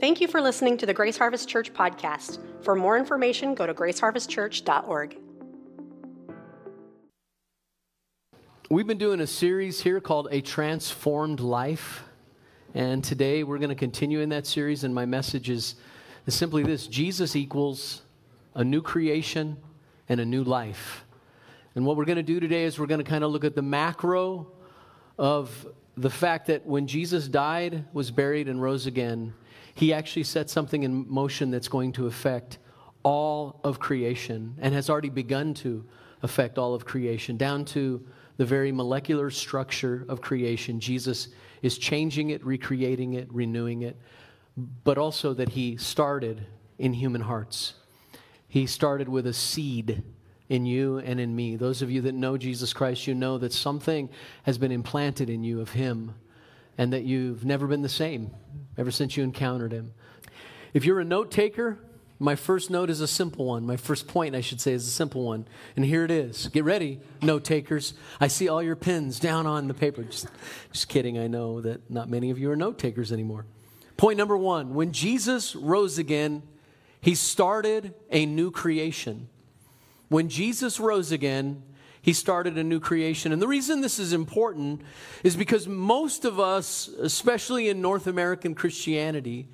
Thank you for listening to the Grace Harvest Church podcast. For more information, go to graceharvestchurch.org. We've been doing a series here called A Transformed Life. And today we're going to continue in that series. And my message is, is simply this Jesus equals a new creation and a new life. And what we're going to do today is we're going to kind of look at the macro of the fact that when Jesus died, was buried, and rose again, he actually set something in motion that's going to affect all of creation and has already begun to affect all of creation, down to the very molecular structure of creation. Jesus is changing it, recreating it, renewing it, but also that he started in human hearts. He started with a seed in you and in me. Those of you that know Jesus Christ, you know that something has been implanted in you of him and that you've never been the same ever since you encountered him. If you're a note taker, my first note is a simple one. My first point, I should say, is a simple one. And here it is. Get ready, note takers. I see all your pens down on the paper. Just, just kidding. I know that not many of you are note takers anymore. Point number one when Jesus rose again, he started a new creation. When Jesus rose again, he started a new creation. And the reason this is important is because most of us, especially in North American Christianity,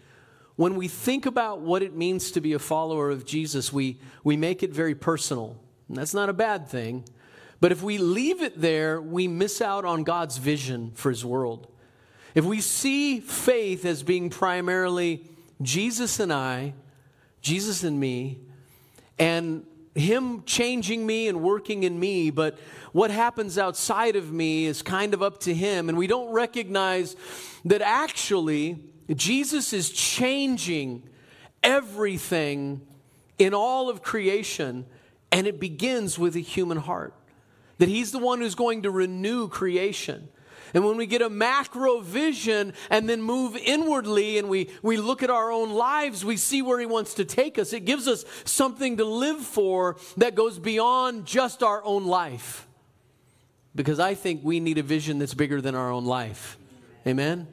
when we think about what it means to be a follower of Jesus, we, we make it very personal. And that's not a bad thing. But if we leave it there, we miss out on God's vision for his world. If we see faith as being primarily Jesus and I, Jesus and me, and him changing me and working in me, but what happens outside of me is kind of up to Him. And we don't recognize that actually Jesus is changing everything in all of creation, and it begins with a human heart. That He's the one who's going to renew creation. And when we get a macro vision and then move inwardly and we, we look at our own lives, we see where He wants to take us. It gives us something to live for that goes beyond just our own life. Because I think we need a vision that's bigger than our own life. Amen?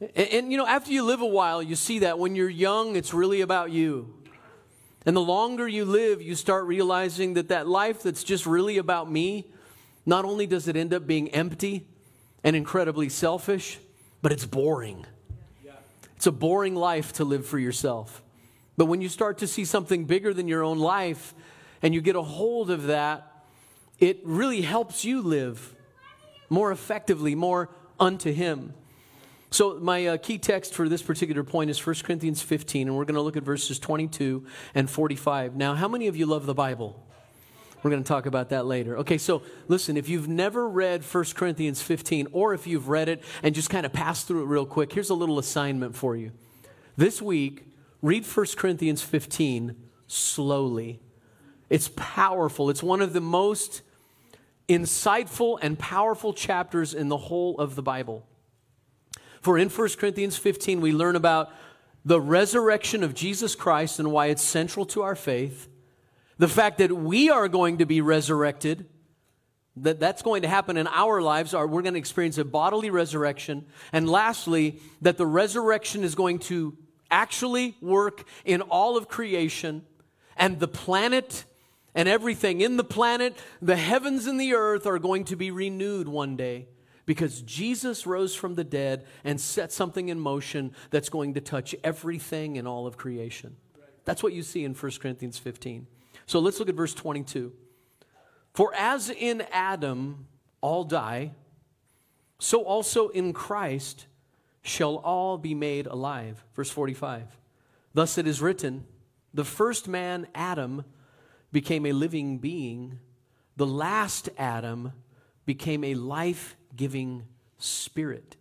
And, and, you know, after you live a while, you see that when you're young, it's really about you. And the longer you live, you start realizing that that life that's just really about me, not only does it end up being empty, and incredibly selfish, but it's boring. It's a boring life to live for yourself. But when you start to see something bigger than your own life and you get a hold of that, it really helps you live more effectively, more unto Him. So, my uh, key text for this particular point is 1 Corinthians 15, and we're going to look at verses 22 and 45. Now, how many of you love the Bible? We're going to talk about that later. Okay, so listen, if you've never read 1 Corinthians 15, or if you've read it and just kind of passed through it real quick, here's a little assignment for you. This week, read 1 Corinthians 15 slowly. It's powerful, it's one of the most insightful and powerful chapters in the whole of the Bible. For in 1 Corinthians 15, we learn about the resurrection of Jesus Christ and why it's central to our faith the fact that we are going to be resurrected, that that's going to happen in our lives, or we're going to experience a bodily resurrection. And lastly, that the resurrection is going to actually work in all of creation and the planet and everything in the planet, the heavens and the earth are going to be renewed one day because Jesus rose from the dead and set something in motion that's going to touch everything in all of creation. That's what you see in 1 Corinthians 15. So let's look at verse 22. For as in Adam all die, so also in Christ shall all be made alive. Verse 45. Thus it is written the first man, Adam, became a living being, the last Adam became a life giving spirit.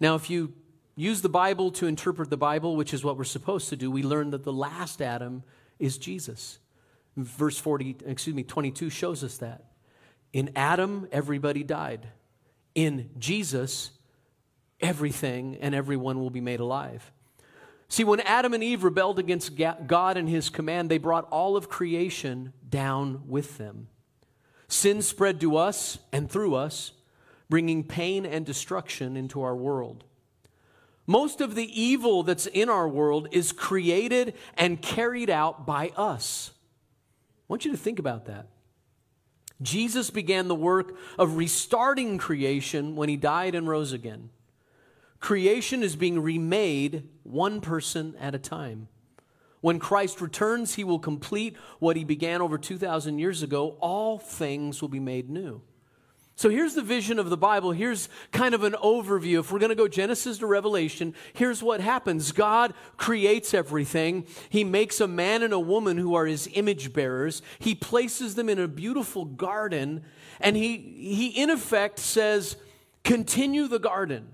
Now, if you use the Bible to interpret the Bible, which is what we're supposed to do, we learn that the last Adam is Jesus. Verse 40, excuse me, 22 shows us that. In Adam, everybody died. In Jesus, everything and everyone will be made alive. See, when Adam and Eve rebelled against God and his command, they brought all of creation down with them. Sin spread to us and through us, bringing pain and destruction into our world. Most of the evil that's in our world is created and carried out by us. Want you to think about that. Jesus began the work of restarting creation when he died and rose again. Creation is being remade one person at a time. When Christ returns, he will complete what he began over 2,000 years ago. All things will be made new. So here's the vision of the Bible. Here's kind of an overview. If we're going to go Genesis to Revelation, here's what happens God creates everything. He makes a man and a woman who are his image bearers. He places them in a beautiful garden, and he, he in effect says, Continue the garden.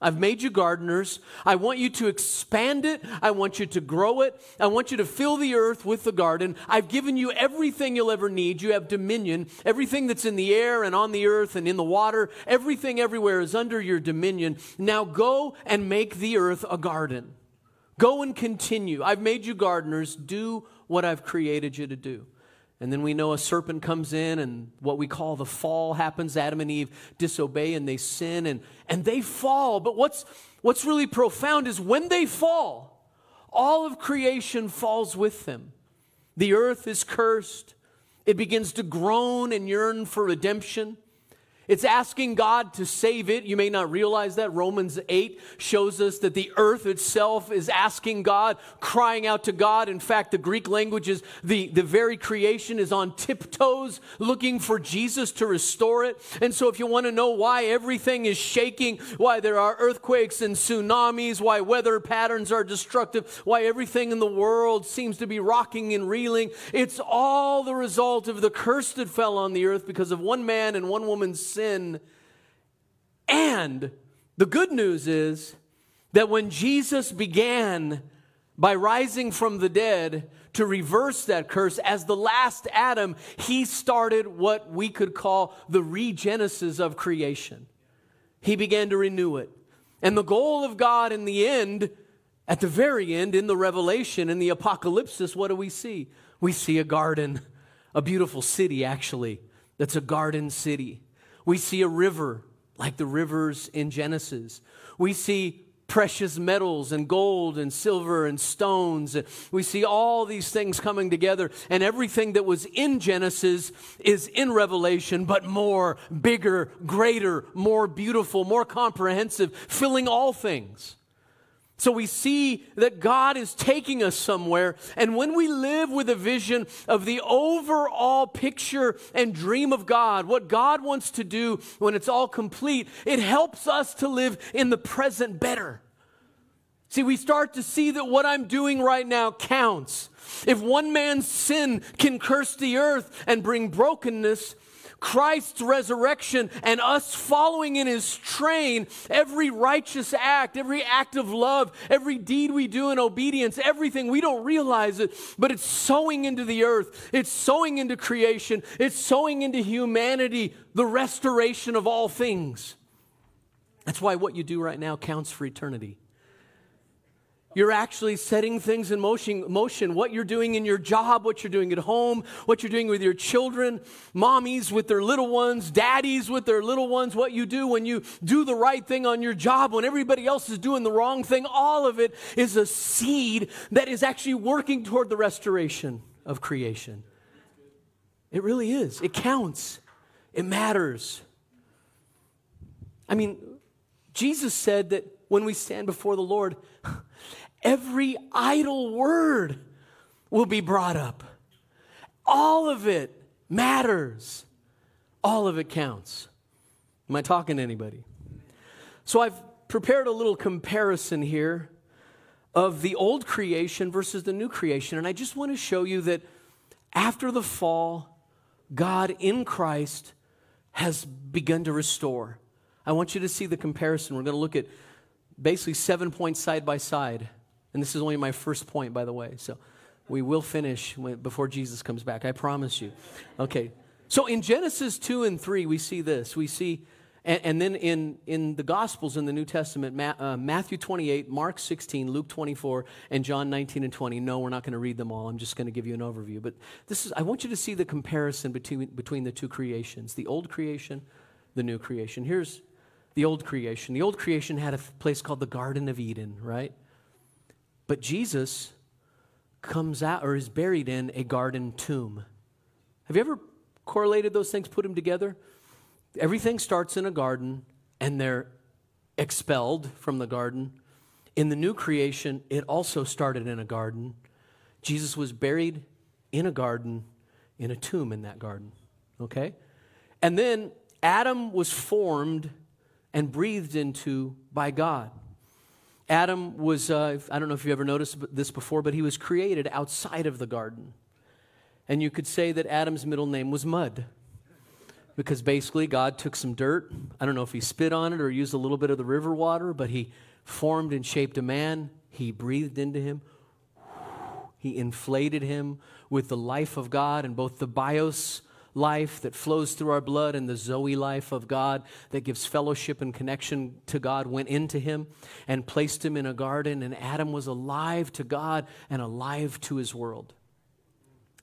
I've made you gardeners. I want you to expand it. I want you to grow it. I want you to fill the earth with the garden. I've given you everything you'll ever need. You have dominion. Everything that's in the air and on the earth and in the water, everything everywhere is under your dominion. Now go and make the earth a garden. Go and continue. I've made you gardeners. Do what I've created you to do. And then we know a serpent comes in, and what we call the fall happens. Adam and Eve disobey and they sin and, and they fall. But what's, what's really profound is when they fall, all of creation falls with them. The earth is cursed, it begins to groan and yearn for redemption. It's asking God to save it. You may not realize that. Romans 8 shows us that the earth itself is asking God, crying out to God. In fact, the Greek language is the, the very creation is on tiptoes, looking for Jesus to restore it. And so, if you want to know why everything is shaking, why there are earthquakes and tsunamis, why weather patterns are destructive, why everything in the world seems to be rocking and reeling, it's all the result of the curse that fell on the earth because of one man and one woman's sin. And the good news is that when Jesus began by rising from the dead to reverse that curse, as the last Adam, he started what we could call the regenesis of creation. He began to renew it. And the goal of God in the end, at the very end, in the revelation, in the apocalypse, what do we see? We see a garden, a beautiful city, actually, that's a garden city. We see a river like the rivers in Genesis. We see precious metals and gold and silver and stones. We see all these things coming together, and everything that was in Genesis is in Revelation, but more, bigger, greater, more beautiful, more comprehensive, filling all things. So we see that God is taking us somewhere. And when we live with a vision of the overall picture and dream of God, what God wants to do when it's all complete, it helps us to live in the present better. See, we start to see that what I'm doing right now counts. If one man's sin can curse the earth and bring brokenness, Christ's resurrection and us following in his train, every righteous act, every act of love, every deed we do in obedience, everything, we don't realize it, but it's sowing into the earth, it's sowing into creation, it's sowing into humanity, the restoration of all things. That's why what you do right now counts for eternity. You're actually setting things in motion, motion. What you're doing in your job, what you're doing at home, what you're doing with your children, mommies with their little ones, daddies with their little ones, what you do when you do the right thing on your job, when everybody else is doing the wrong thing, all of it is a seed that is actually working toward the restoration of creation. It really is. It counts, it matters. I mean, Jesus said that when we stand before the Lord, every idle word will be brought up. All of it matters. All of it counts. Am I talking to anybody? So I've prepared a little comparison here of the old creation versus the new creation. And I just want to show you that after the fall, God in Christ has begun to restore. I want you to see the comparison. We're going to look at basically seven points side by side. And this is only my first point, by the way. So we will finish before Jesus comes back. I promise you. Okay. So in Genesis 2 and 3, we see this. We see, and, and then in, in the Gospels in the New Testament, Ma, uh, Matthew 28, Mark 16, Luke 24, and John 19 and 20. No, we're not going to read them all. I'm just going to give you an overview. But this is, I want you to see the comparison between, between the two creations the old creation, the new creation. Here's the old creation. The old creation had a place called the Garden of Eden, right? But Jesus comes out or is buried in a garden tomb. Have you ever correlated those things, put them together? Everything starts in a garden and they're expelled from the garden. In the new creation, it also started in a garden. Jesus was buried in a garden, in a tomb in that garden. Okay? And then Adam was formed and breathed into by God. Adam was, uh, I don't know if you ever noticed this before, but he was created outside of the garden. And you could say that Adam's middle name was Mud because basically God took some dirt. I don't know if he spit on it or used a little bit of the river water, but he formed and shaped a man. He breathed into him. He inflated him with the life of God and both the bios life that flows through our blood and the Zoe life of God that gives fellowship and connection to God went into him and placed him in a garden. And Adam was alive to God and alive to his world.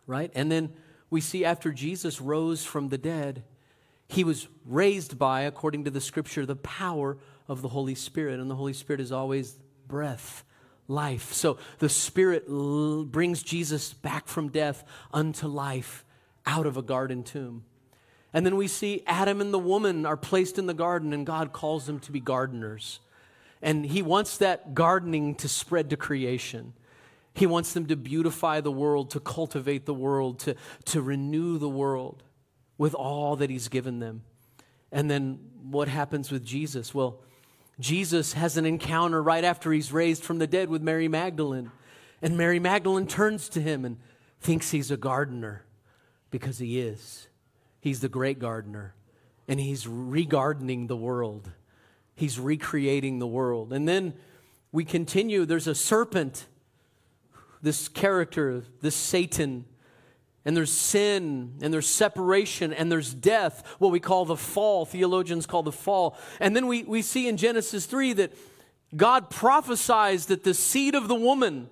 Right? And then we see after Jesus rose from the dead, he was raised by, according to the scripture, the power of the Holy Spirit. And the Holy Spirit is always breath, life. So the Spirit l- brings Jesus back from death unto life out of a garden tomb. And then we see Adam and the woman are placed in the garden, and God calls them to be gardeners. And He wants that gardening to spread to creation. He wants them to beautify the world, to cultivate the world, to, to renew the world with all that He's given them. And then what happens with Jesus? Well, Jesus has an encounter right after He's raised from the dead with Mary Magdalene. And Mary Magdalene turns to Him and thinks He's a gardener because he is. He's the great gardener, and he's regardening the world. He's recreating the world. And then we continue. There's a serpent, this character, this Satan, and there's sin, and there's separation, and there's death, what we call the fall. Theologians call the fall. And then we, we see in Genesis 3 that God prophesies that the seed of the woman,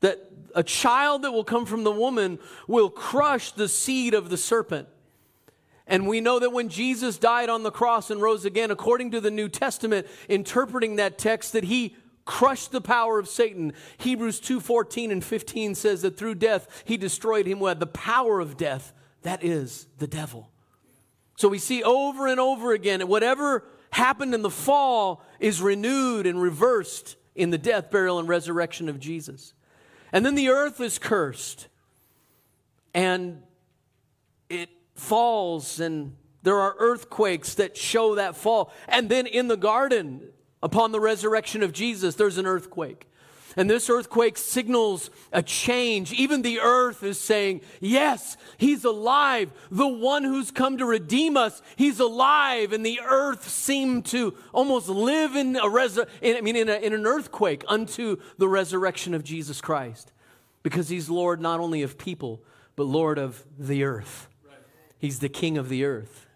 that a child that will come from the woman will crush the seed of the serpent. And we know that when Jesus died on the cross and rose again, according to the New Testament, interpreting that text, that he crushed the power of Satan. Hebrews 2:14 and 15 says that through death he destroyed him who had the power of death. That is the devil. So we see over and over again whatever happened in the fall is renewed and reversed in the death, burial, and resurrection of Jesus. And then the earth is cursed. And it falls, and there are earthquakes that show that fall. And then in the garden, upon the resurrection of Jesus, there's an earthquake. And this earthquake signals a change. Even the earth is saying, Yes, he's alive. The one who's come to redeem us, he's alive. And the earth seemed to almost live in a res- in, I mean, in, a, in an earthquake unto the resurrection of Jesus Christ. Because he's Lord not only of people, but Lord of the earth. He's the king of the earth.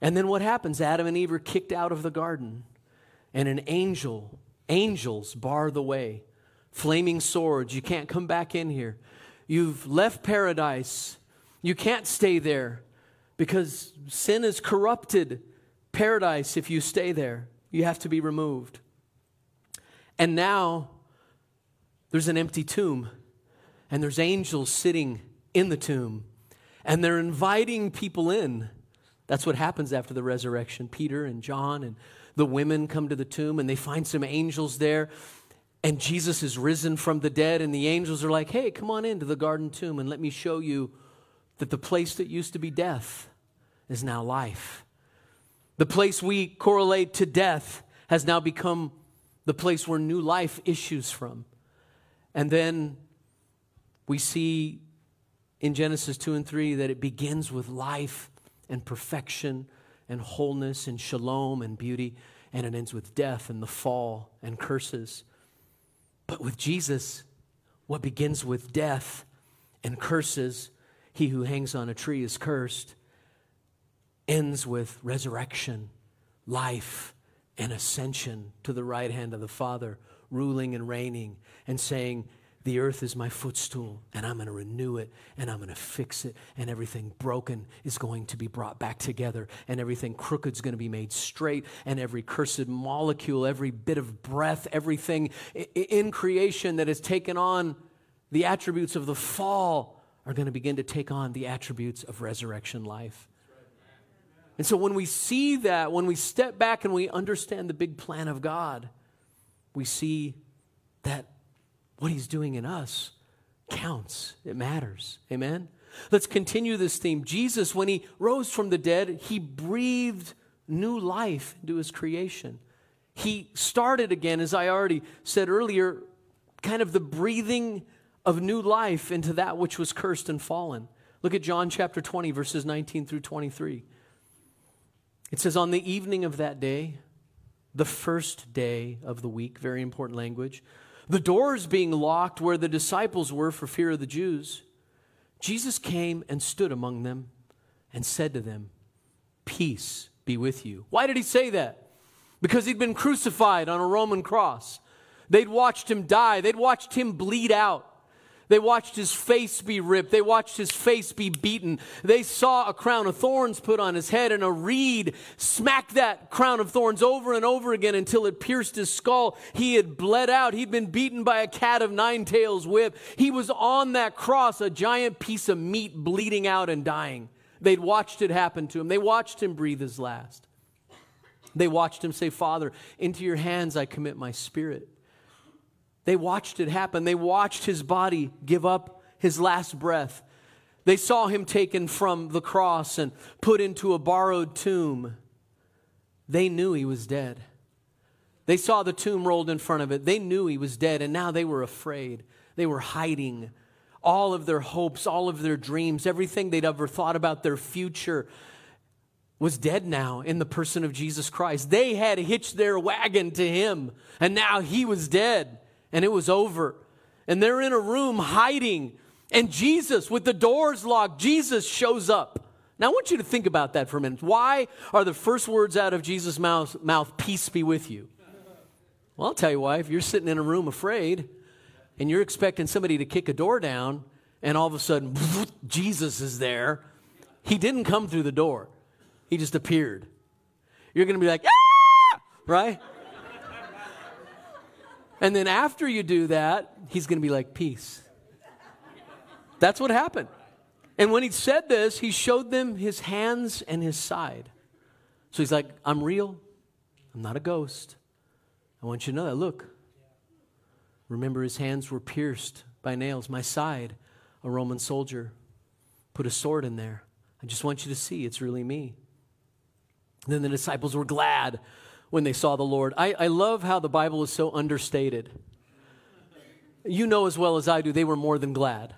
And then what happens? Adam and Eve are kicked out of the garden, and an angel Angels bar the way, flaming swords. You can't come back in here. You've left paradise. You can't stay there because sin has corrupted paradise if you stay there. You have to be removed. And now there's an empty tomb, and there's angels sitting in the tomb, and they're inviting people in. That's what happens after the resurrection. Peter and John and the women come to the tomb and they find some angels there. And Jesus is risen from the dead, and the angels are like, hey, come on into the garden tomb and let me show you that the place that used to be death is now life. The place we correlate to death has now become the place where new life issues from. And then we see in Genesis 2 and 3 that it begins with life and perfection and wholeness and shalom and beauty, and it ends with death and the fall and curses. But with Jesus, what begins with death and curses, he who hangs on a tree is cursed, ends with resurrection, life, and ascension to the right hand of the Father, ruling and reigning, and saying, The earth is my footstool, and I'm going to renew it, and I'm going to fix it, and everything broken is going to be brought back together, and everything crooked is going to be made straight, and every cursed molecule, every bit of breath, everything in creation that has taken on the attributes of the fall are going to begin to take on the attributes of resurrection life. And so when we see that, when we step back and we understand the big plan of God, we see that what he's doing in us counts. It matters. Amen? Let's continue this theme. Jesus, when he rose from the dead, he breathed new life into his creation. He started again, as I already said earlier, kind of the breathing of new life into that which was cursed and fallen. Look at John chapter 20, verses 19 through 23. It says, On the evening of that day, the first day of the week, very important language, the doors being locked where the disciples were for fear of the Jews, Jesus came and stood among them and said to them, Peace be with you. Why did he say that? Because he'd been crucified on a Roman cross. They'd watched him die, they'd watched him bleed out. They watched his face be ripped. They watched his face be beaten. They saw a crown of thorns put on his head and a reed smack that crown of thorns over and over again until it pierced his skull. He had bled out. He'd been beaten by a cat of nine tails whip. He was on that cross, a giant piece of meat bleeding out and dying. They'd watched it happen to him. They watched him breathe his last. They watched him say, Father, into your hands I commit my spirit. They watched it happen. They watched his body give up his last breath. They saw him taken from the cross and put into a borrowed tomb. They knew he was dead. They saw the tomb rolled in front of it. They knew he was dead, and now they were afraid. They were hiding. All of their hopes, all of their dreams, everything they'd ever thought about their future was dead now in the person of Jesus Christ. They had hitched their wagon to him, and now he was dead and it was over. And they're in a room hiding. And Jesus, with the doors locked, Jesus shows up. Now, I want you to think about that for a minute. Why are the first words out of Jesus' mouth, mouth peace be with you? Well, I'll tell you why. If you're sitting in a room afraid and you're expecting somebody to kick a door down, and all of a sudden, Jesus is there, he didn't come through the door, he just appeared. You're going to be like, ah! right? And then after you do that, he's going to be like, Peace. That's what happened. And when he said this, he showed them his hands and his side. So he's like, I'm real. I'm not a ghost. I want you to know that. Look. Remember, his hands were pierced by nails. My side, a Roman soldier, put a sword in there. I just want you to see it's really me. Then the disciples were glad when they saw the Lord. I, I love how the Bible is so understated. You know as well as I do, they were more than glad.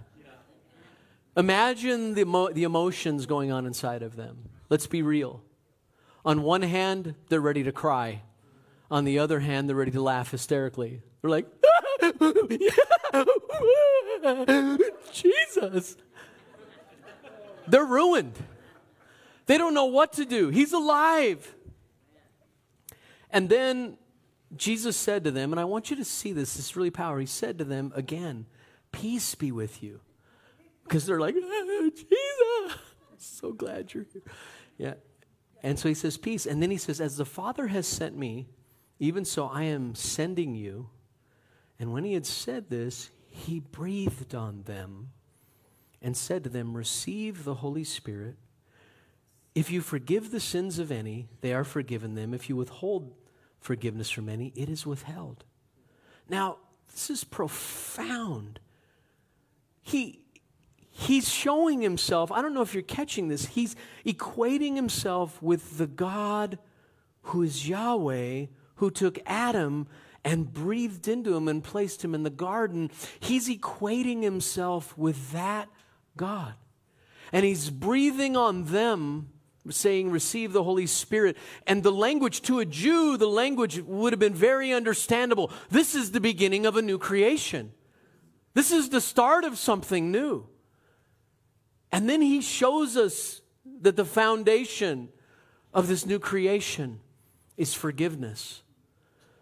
Imagine the, emo- the emotions going on inside of them. Let's be real. On one hand, they're ready to cry. On the other hand, they're ready to laugh hysterically. They're like, Jesus. They're ruined. They don't know what to do. He's alive. And then Jesus said to them, and I want you to see this, this is really powerful. He said to them again, Peace be with you. Because they're like, ah, Jesus, so glad you're here. Yeah. And so he says, Peace. And then he says, As the Father has sent me, even so I am sending you. And when he had said this, he breathed on them and said to them, Receive the Holy Spirit. If you forgive the sins of any, they are forgiven them. If you withhold forgiveness for many, it is withheld. Now, this is profound. He, he's showing himself, I don't know if you're catching this, he's equating himself with the God who is Yahweh, who took Adam and breathed into him and placed him in the garden. He's equating himself with that God. And he's breathing on them saying, Receive the Holy Spirit. And the language to a Jew, the language would have been very understandable. This is the beginning of a new creation, this is the start of something new. And then he shows us that the foundation of this new creation is forgiveness.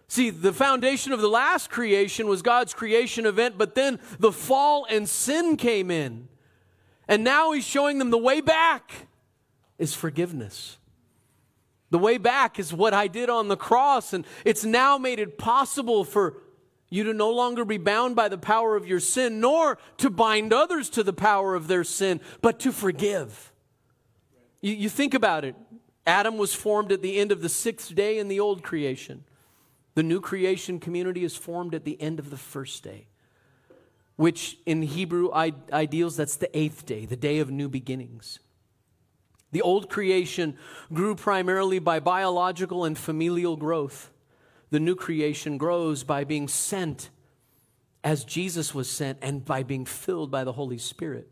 See, the foundation of the last creation was God's creation event, but then the fall and sin came in. And now he's showing them the way back is forgiveness. The way back is what I did on the cross, and it's now made it possible for you to no longer be bound by the power of your sin, nor to bind others to the power of their sin, but to forgive. You, you think about it. Adam was formed at the end of the sixth day in the old creation. The new creation community is formed at the end of the first day, which in Hebrew ideals, that's the eighth day, the day of new beginnings. The old creation grew primarily by biological and familial growth. The new creation grows by being sent as Jesus was sent and by being filled by the Holy Spirit.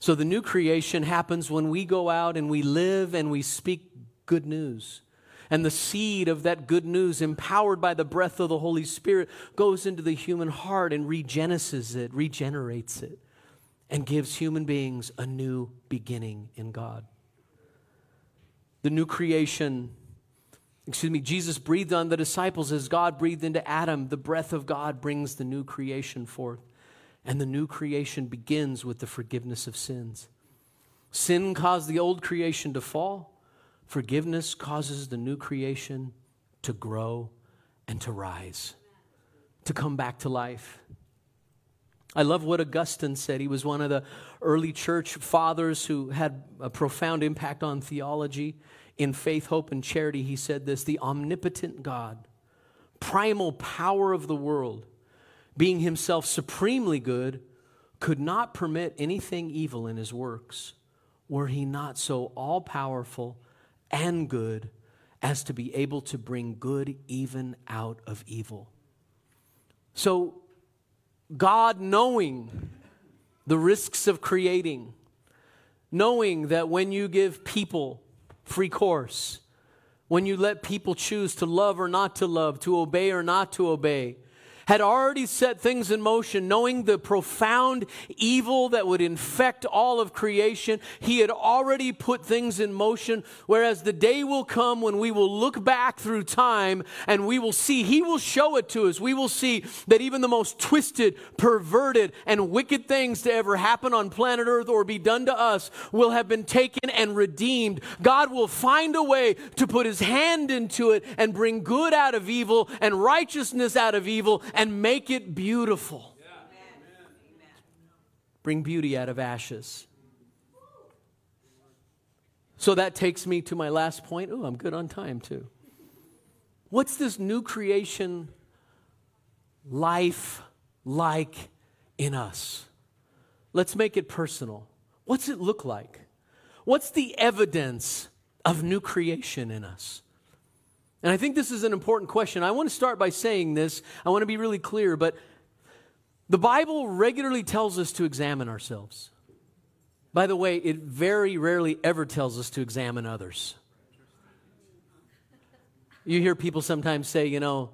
So the new creation happens when we go out and we live and we speak good news. And the seed of that good news, empowered by the breath of the Holy Spirit, goes into the human heart and regenesis it, regenerates it, and gives human beings a new beginning in God the new creation. Excuse me, Jesus breathed on the disciples as God breathed into Adam. The breath of God brings the new creation forth. And the new creation begins with the forgiveness of sins. Sin caused the old creation to fall. Forgiveness causes the new creation to grow and to rise, to come back to life. I love what Augustine said. He was one of the early church fathers who had a profound impact on theology. In faith, hope, and charity, he said this the omnipotent God, primal power of the world, being himself supremely good, could not permit anything evil in his works, were he not so all powerful and good as to be able to bring good even out of evil. So, God knowing the risks of creating, knowing that when you give people free course, when you let people choose to love or not to love, to obey or not to obey, had already set things in motion, knowing the profound evil that would infect all of creation. He had already put things in motion, whereas the day will come when we will look back through time and we will see, He will show it to us. We will see that even the most twisted, perverted, and wicked things to ever happen on planet Earth or be done to us will have been taken and redeemed. God will find a way to put His hand into it and bring good out of evil and righteousness out of evil and make it beautiful. Bring beauty out of ashes. So that takes me to my last point. Oh, I'm good on time too. What's this new creation life like in us? Let's make it personal. What's it look like? What's the evidence of new creation in us? And I think this is an important question. I want to start by saying this. I want to be really clear, but the Bible regularly tells us to examine ourselves. By the way, it very rarely ever tells us to examine others. You hear people sometimes say, you know,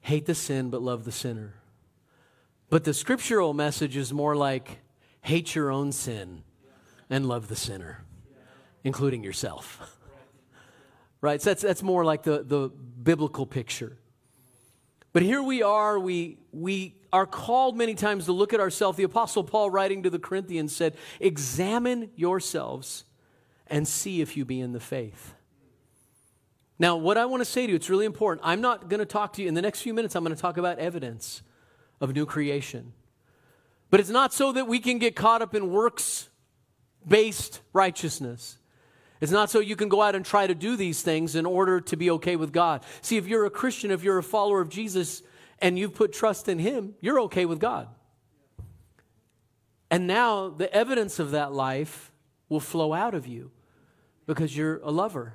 hate the sin but love the sinner. But the scriptural message is more like hate your own sin and love the sinner, including yourself right? So that's, that's more like the, the biblical picture. But here we are, we, we are called many times to look at ourselves. The Apostle Paul, writing to the Corinthians, said, Examine yourselves and see if you be in the faith. Now, what I want to say to you, it's really important. I'm not going to talk to you in the next few minutes, I'm going to talk about evidence of new creation. But it's not so that we can get caught up in works based righteousness. It's not so you can go out and try to do these things in order to be okay with God. See, if you're a Christian, if you're a follower of Jesus, and you've put trust in Him, you're okay with God. And now the evidence of that life will flow out of you because you're a lover,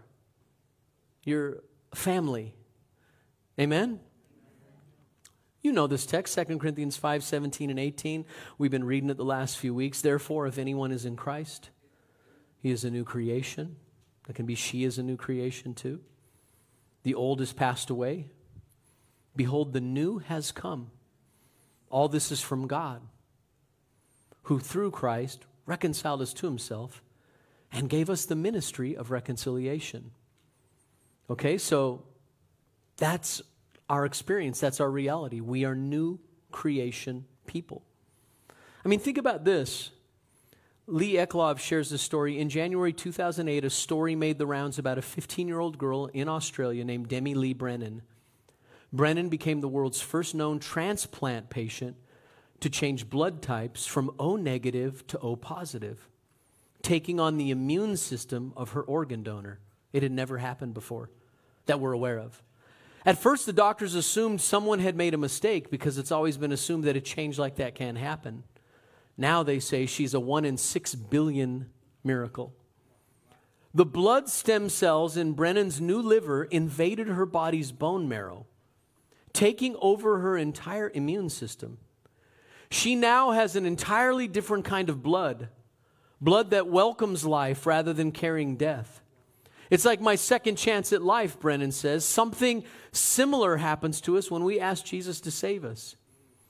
you're family. Amen? You know this text, 2 Corinthians 5 17 and 18. We've been reading it the last few weeks. Therefore, if anyone is in Christ, he is a new creation. That can be she is a new creation too. The old has passed away. Behold, the new has come. All this is from God, who through Christ reconciled us to himself and gave us the ministry of reconciliation. Okay, so that's our experience, that's our reality. We are new creation people. I mean, think about this. Lee Eclov shares this story. In January 2008, a story made the rounds about a 15 year old girl in Australia named Demi Lee Brennan. Brennan became the world's first known transplant patient to change blood types from O negative to O positive, taking on the immune system of her organ donor. It had never happened before that we're aware of. At first, the doctors assumed someone had made a mistake because it's always been assumed that a change like that can happen. Now they say she's a one in six billion miracle. The blood stem cells in Brennan's new liver invaded her body's bone marrow, taking over her entire immune system. She now has an entirely different kind of blood, blood that welcomes life rather than carrying death. It's like my second chance at life, Brennan says. Something similar happens to us when we ask Jesus to save us.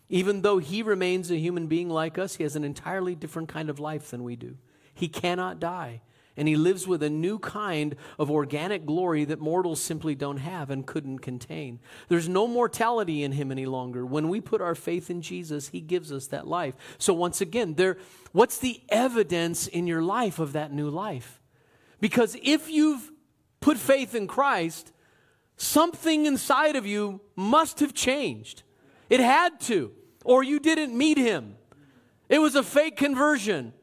Even though he remains a human being like us, he has an entirely different kind of life than we do. He cannot die, and he lives with a new kind of organic glory that mortals simply don't have and couldn't contain. There's no mortality in him any longer. When we put our faith in Jesus, he gives us that life. So once again, there what's the evidence in your life of that new life? Because if you've put faith in Christ, something inside of you must have changed. It had to, or you didn't meet him. It was a fake conversion.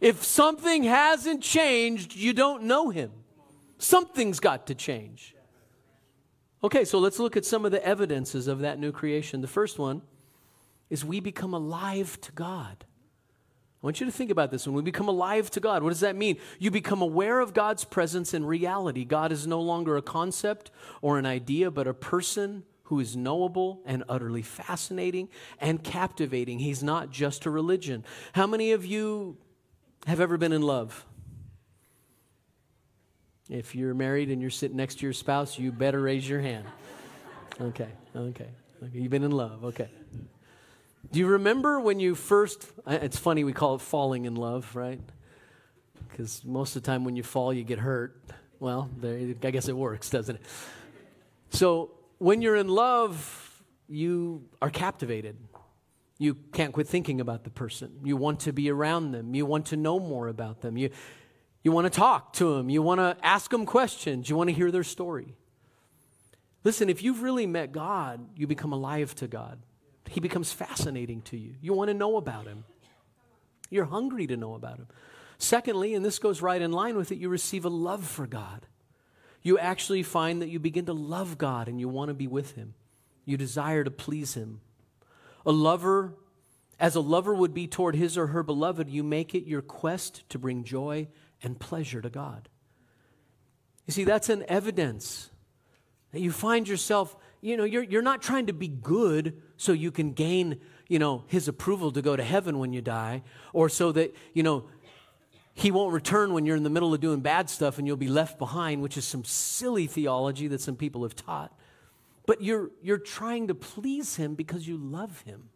If something hasn't changed, you don't know him. Something's got to change. Okay, so let's look at some of the evidences of that new creation. The first one is we become alive to God. I want you to think about this. When we become alive to God, what does that mean? You become aware of God's presence in reality. God is no longer a concept or an idea, but a person who is knowable and utterly fascinating and captivating. He's not just a religion. How many of you have ever been in love? If you're married and you're sitting next to your spouse, you better raise your hand. Okay, okay. okay. You've been in love, okay. Do you remember when you first, it's funny we call it falling in love, right? Because most of the time when you fall, you get hurt. Well, there, I guess it works, doesn't it? So when you're in love, you are captivated. You can't quit thinking about the person. You want to be around them. You want to know more about them. You, you want to talk to them. You want to ask them questions. You want to hear their story. Listen, if you've really met God, you become alive to God. He becomes fascinating to you. You want to know about him. You're hungry to know about him. Secondly, and this goes right in line with it, you receive a love for God. You actually find that you begin to love God and you want to be with him. You desire to please him. A lover, as a lover would be toward his or her beloved, you make it your quest to bring joy and pleasure to God. You see, that's an evidence that you find yourself you know, you're, you're not trying to be good so you can gain, you know, his approval to go to heaven when you die, or so that, you know, he won't return when you're in the middle of doing bad stuff and you'll be left behind, which is some silly theology that some people have taught. But you're, you're trying to please him because you love him.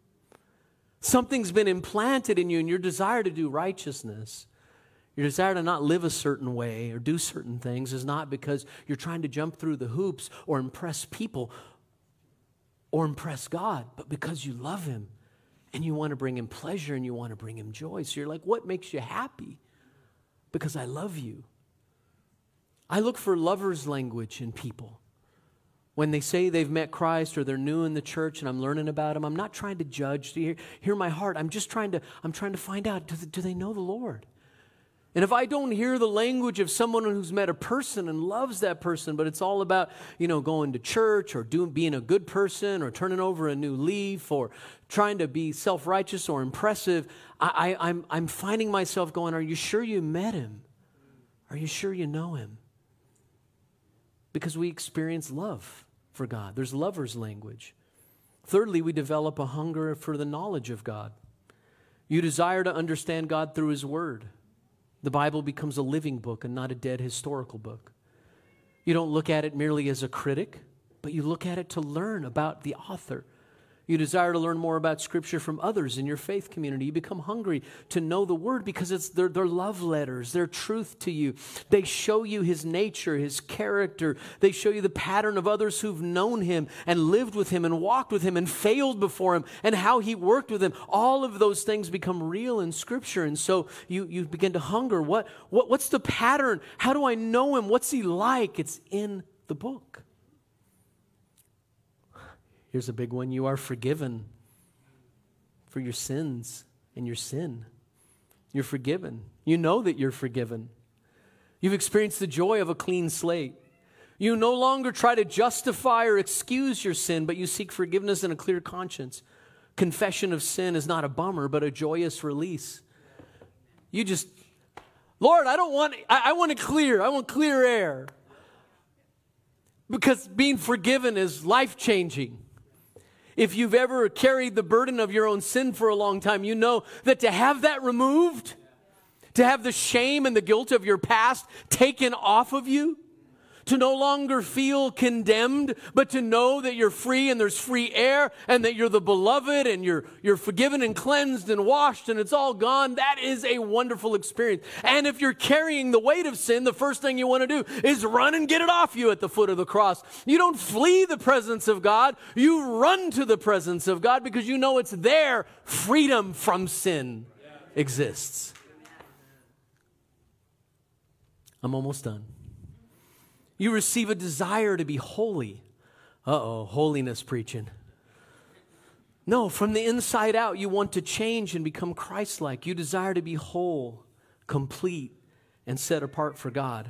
Something's been implanted in you and your desire to do righteousness your desire to not live a certain way or do certain things is not because you're trying to jump through the hoops or impress people or impress God, but because you love Him and you want to bring Him pleasure and you want to bring Him joy. So you're like, what makes you happy? Because I love you. I look for lover's language in people. When they say they've met Christ or they're new in the church and I'm learning about them, I'm not trying to judge. You hear, hear my heart? I'm just trying to, I'm trying to find out do they, do they know the Lord? And if I don't hear the language of someone who's met a person and loves that person, but it's all about, you know, going to church or doing, being a good person or turning over a new leaf or trying to be self righteous or impressive, I, I, I'm, I'm finding myself going, Are you sure you met him? Are you sure you know him? Because we experience love for God. There's lover's language. Thirdly, we develop a hunger for the knowledge of God. You desire to understand God through His Word. The Bible becomes a living book and not a dead historical book. You don't look at it merely as a critic, but you look at it to learn about the author. You desire to learn more about Scripture from others in your faith community. You become hungry to know the Word because it's their, their love letters, their truth to you. They show you His nature, His character. They show you the pattern of others who've known Him and lived with Him and walked with Him and failed before Him and how He worked with them. All of those things become real in Scripture. And so you, you begin to hunger. What, what, what's the pattern? How do I know Him? What's He like? It's in the book. Here's a big one you are forgiven for your sins and your sin. You're forgiven. You know that you're forgiven. You've experienced the joy of a clean slate. You no longer try to justify or excuse your sin, but you seek forgiveness and a clear conscience. Confession of sin is not a bummer, but a joyous release. You just, Lord, I don't want, I, I want to clear, I want clear air. Because being forgiven is life changing. If you've ever carried the burden of your own sin for a long time, you know that to have that removed, to have the shame and the guilt of your past taken off of you, to no longer feel condemned, but to know that you're free and there's free air and that you're the beloved and you're, you're forgiven and cleansed and washed and it's all gone. That is a wonderful experience. And if you're carrying the weight of sin, the first thing you want to do is run and get it off you at the foot of the cross. You don't flee the presence of God, you run to the presence of God because you know it's there. Freedom from sin exists. I'm almost done. You receive a desire to be holy. Uh oh, holiness preaching. No, from the inside out, you want to change and become Christ like. You desire to be whole, complete, and set apart for God.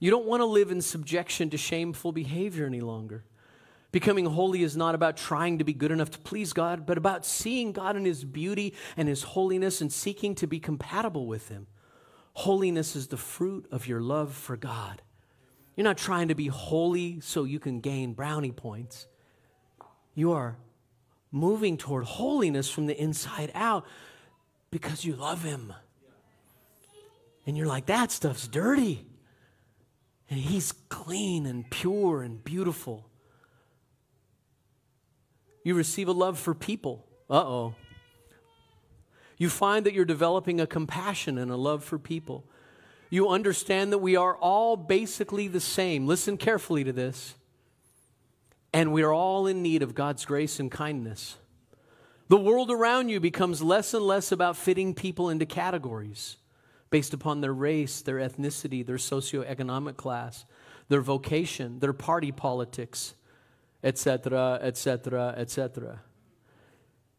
You don't want to live in subjection to shameful behavior any longer. Becoming holy is not about trying to be good enough to please God, but about seeing God in His beauty and His holiness and seeking to be compatible with Him. Holiness is the fruit of your love for God. You're not trying to be holy so you can gain brownie points. You are moving toward holiness from the inside out because you love Him. And you're like, that stuff's dirty. And He's clean and pure and beautiful. You receive a love for people. Uh oh. You find that you're developing a compassion and a love for people you understand that we are all basically the same. Listen carefully to this. And we are all in need of God's grace and kindness. The world around you becomes less and less about fitting people into categories based upon their race, their ethnicity, their socioeconomic class, their vocation, their party politics, etc., etc., etc.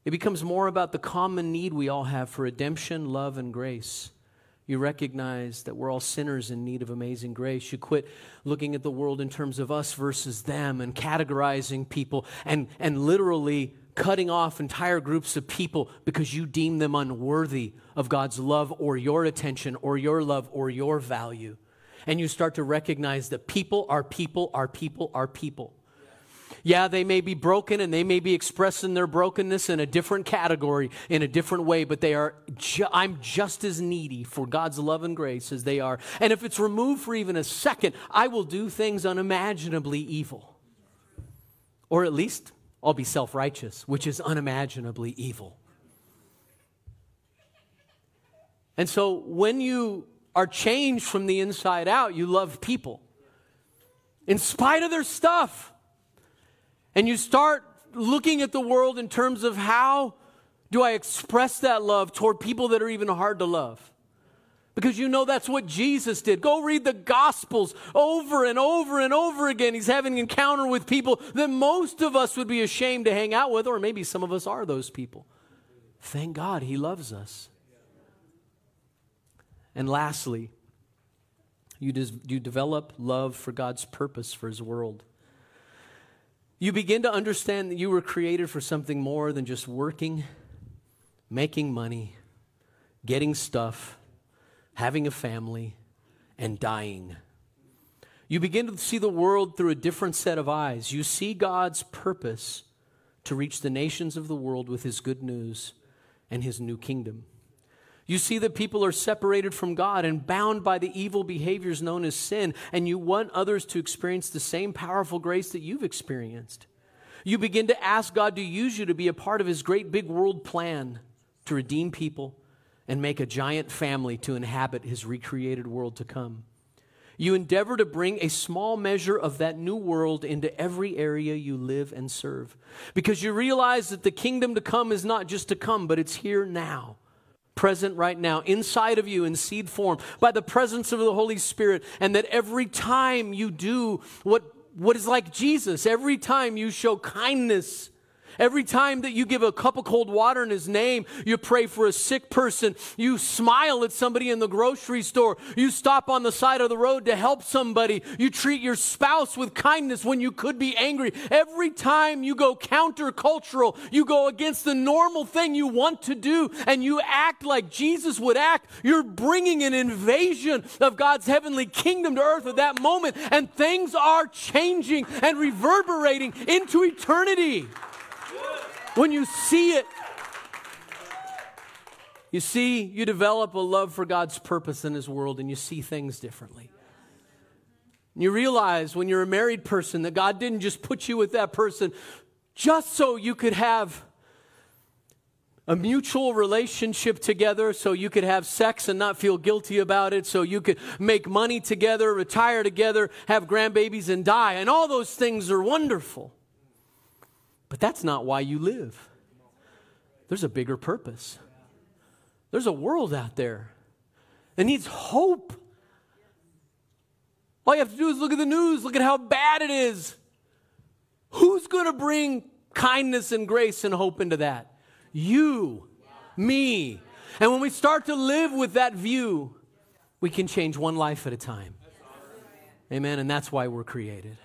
It becomes more about the common need we all have for redemption, love, and grace. You recognize that we're all sinners in need of amazing grace. You quit looking at the world in terms of us versus them and categorizing people and, and literally cutting off entire groups of people because you deem them unworthy of God's love or your attention or your love or your value. And you start to recognize that people are people are people are people. Yeah, they may be broken and they may be expressing their brokenness in a different category, in a different way, but they are, ju- I'm just as needy for God's love and grace as they are. And if it's removed for even a second, I will do things unimaginably evil. Or at least I'll be self righteous, which is unimaginably evil. And so when you are changed from the inside out, you love people in spite of their stuff. And you start looking at the world in terms of how do I express that love toward people that are even hard to love? Because you know that's what Jesus did. Go read the Gospels over and over and over again. He's having encounter with people that most of us would be ashamed to hang out with, or maybe some of us are those people. Thank God he loves us. And lastly, you, des- you develop love for God's purpose for his world. You begin to understand that you were created for something more than just working, making money, getting stuff, having a family, and dying. You begin to see the world through a different set of eyes. You see God's purpose to reach the nations of the world with his good news and his new kingdom. You see that people are separated from God and bound by the evil behaviors known as sin, and you want others to experience the same powerful grace that you've experienced. you begin to ask God to use you to be a part of His great big world plan to redeem people and make a giant family to inhabit His recreated world to come. You endeavor to bring a small measure of that new world into every area you live and serve. Because you realize that the kingdom to come is not just to come, but it's here now, present right now, inside of you in seed form, by the presence of the Holy Spirit. And that every time you do what, what is like Jesus, every time you show kindness, Every time that you give a cup of cold water in His name, you pray for a sick person, you smile at somebody in the grocery store, you stop on the side of the road to help somebody, you treat your spouse with kindness when you could be angry. Every time you go countercultural, you go against the normal thing you want to do, and you act like Jesus would act, you're bringing an invasion of God's heavenly kingdom to earth at that moment, and things are changing and reverberating into eternity when you see it, you see, you develop a love for God's purpose in His world and you see things differently. You realize when you're a married person that God didn't just put you with that person just so you could have a mutual relationship together so you could have sex and not feel guilty about it, so you could make money together, retire together, have grandbabies, and die. And all those things are wonderful. But that's not why you live. There's a bigger purpose. There's a world out there that needs hope. All you have to do is look at the news, look at how bad it is. Who's going to bring kindness and grace and hope into that? You, me. And when we start to live with that view, we can change one life at a time. Amen. And that's why we're created.